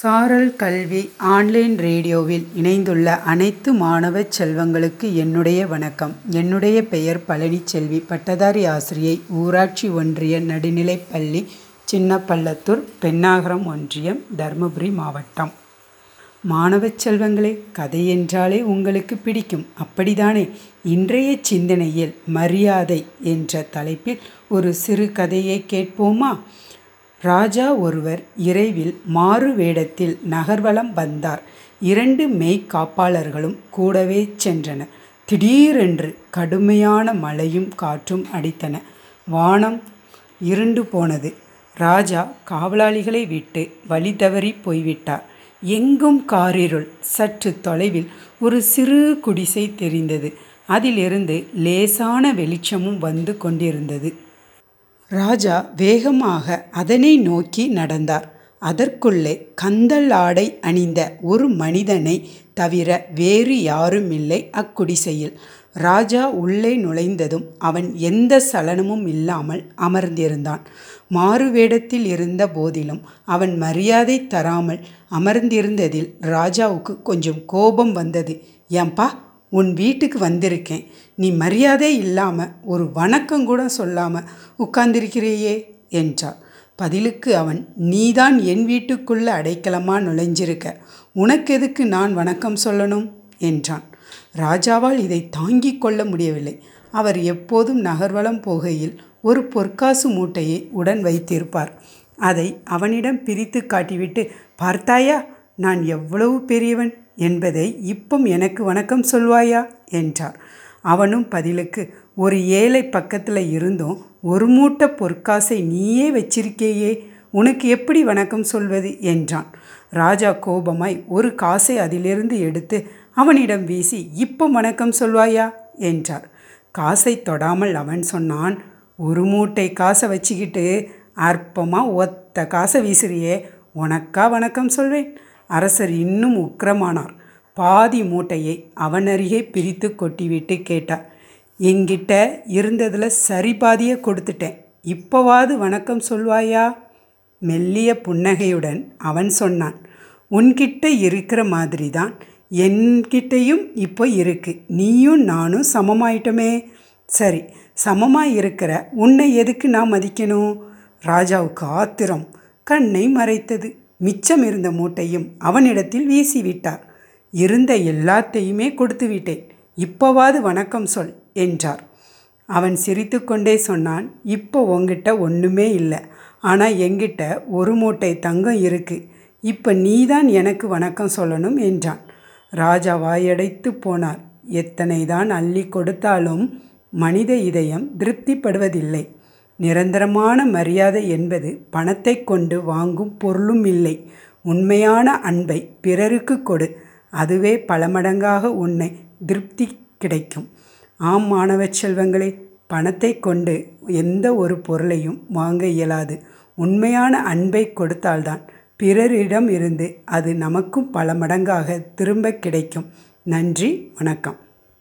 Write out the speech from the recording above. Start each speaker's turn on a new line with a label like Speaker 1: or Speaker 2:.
Speaker 1: சாரல் கல்வி ஆன்லைன் ரேடியோவில் இணைந்துள்ள அனைத்து மாணவ செல்வங்களுக்கு என்னுடைய வணக்கம். என்னுடைய பெயர் பழனிச்செல்வி. பட்டதாரி ஆசிரியை ஊராட்சி ஒன்றிய நடுநிலைப்பள்ளி சின்னப்பள்ளத்தூர் பென்னாகரம் ஒன்றியம் தருமபுரி மாவட்டம். மாணவ செல்வங்களே கதை என்றாலே உங்களுக்கு பிடிக்கும். அப்படிதானே? இன்றைய சிந்தனையில் மரியாதை என்ற தலைப்பில் ஒரு சிறு கதையை கேட்போமா? ராஜா ஒருவர் இரவில் மாறு வேடத்தில் நகர்வலம் வந்தார். இரண்டு மெய்க்காப்பாளர்களும் கூடவே சென்றனர் திடீரென்று கடுமையான மழையும் காற்றும் அடித்தன. வானம் இருண்டு போனது. ராஜா காவலாளிகளை விட்டு வழி தவறி போய்விட்டார். எங்கும் காரிருள் சற்று தொலைவில் ஒரு சிறு குடிசை தெரிந்தது. அதிலிருந்து லேசான வெளிச்சமும் வந்து கொண்டிருந்தது. ராஜா வேகமாக அதனை நோக்கி நடந்தார். அதற்குள்ளே கந்தல் ஆடை அணிந்த ஒரு மனிதனை தவிர வேறு யாரும் இல்லை அக்குடிசையில். ராஜா உள்ளே நுழைந்ததும் அவன் எந்த சலனமும் இல்லாமல் அமர்ந்திருந்தான். மாறுவேடத்தில் இருந்த போதிலும் அவன் மரியாதை தராமல் அமர்ந்திருந்ததில் ராஜாவுக்கு கொஞ்சம் கோபம் வந்தது. ஏன்பா உன் வீட்டுக்கு வந்திருக்கேன். நீ மரியாதை இல்லாமல் ஒரு வணக்கம் கூட சொல்லாமல் உட்கார்ந்திருக்கிறையே என்றார் பதிலுக்கு அவன் நீதான் என் வீட்டுக்குள்ளே அடைக்கலமாக நுழைஞ்சிருக்க. உனக்கு எதுக்கு நான் வணக்கம் சொல்லணும்? என்றான். ராஜாவால் இதை தாங்கிக் கொள்ள முடியவில்லை. அவர் எப்போதும் நகர்வலம் போகையில் ஒரு பொற்காசு மூட்டையை உடன் வைத்திருப்பார். அதை அவனிடம் பிரித்து காட்டிவிட்டு பார்த்தாயா நான் எவ்வளவு பெரியவன்? என்பதை இப்பும் எனக்கு வணக்கம் சொல்வாயா? என்றார். அவனும் பதிலுக்கு ஒரு ஏழை பக்கத்தில் இருந்தும் ஒரு மூட்டை பொற்காசை நீயே வச்சிருக்கேயே உனக்கு எப்படி வணக்கம் சொல்வது? என்றான். ராஜா கோபமாய் ஒரு காசை அதிலிருந்து எடுத்து அவனிடம் வீசி இப்போ வணக்கம் சொல்வாயா? என்றார். காசை தொடாமல் அவன் சொன்னான் ஒரு மூட்டை காசை வச்சுக்கிட்டு அற்பமாக ஒத்த காசை வீசுறியே உனக்கா வணக்கம் சொல்வேன்? அரசர் இன்னும் உக்கிரமானார். பாதி மூட்டையை அவன் அருகே பிரித்து கொட்டிவிட்டு கேட்டார் என்கிட்ட இருந்ததில் சரி பாதியை கொடுத்துட்டேன். இப்போவாது வணக்கம் சொல்வாயா? மெல்லிய புன்னகையுடன் அவன் சொன்னான். உன்கிட்ட இருக்கிற மாதிரி தான் என்கிட்டையும் இப்போ இருக்கு. நீயும் நானும் சமமாயிட்டோமே. சரி சமமாக இருக்கிற உன்னை எதுக்கு நான் மதிக்கணும்? ராஜாவுக்கு ஆத்திரம். கண்ணை மறைத்தது. மிச்சம் இருந்த மூட்டையும் அவனிடத்தில் வீசிவிட்டார். இருந்த எல்லாத்தையுமே கொடுத்து விட்டேன். இப்போவாது வணக்கம் சொல் என்றார். அவன் சிரித்துக்கொண்டே சொன்னான் இப்போ உங்ககிட்ட ஒன்றுமே இல்லை. ஆனால் எங்கிட்ட ஒரு மூட்டை தங்கம் இருக்கு. இப்போ நீதான் எனக்கு வணக்கம் சொல்லணும் என்றான். ராஜா வாயடைத்து போனார். எத்தனை தான் அள்ளி கொடுத்தாலும் மனித இதயம் திருப்திப்படுவதில்லை. நிரந்தரமான மரியாதை என்பது பணத்தை கொண்டு வாங்கும் பொருளும் இல்லை. உண்மையான அன்பை பிறருக்கு கொடு. அதுவே பல மடங்காக உன்னை திருப்தி கிடைக்கும். ஆம் மாணவ செல்வங்களே பணத்தை கொண்டு எந்த ஒரு பொருளையும் வாங்க இயலாது. உண்மையான அன்பை கொடுத்தால்தான் பிறரிடம் இருந்து அது நமக்கும் பல மடங்காக திரும்ப கிடைக்கும். நன்றி வணக்கம்.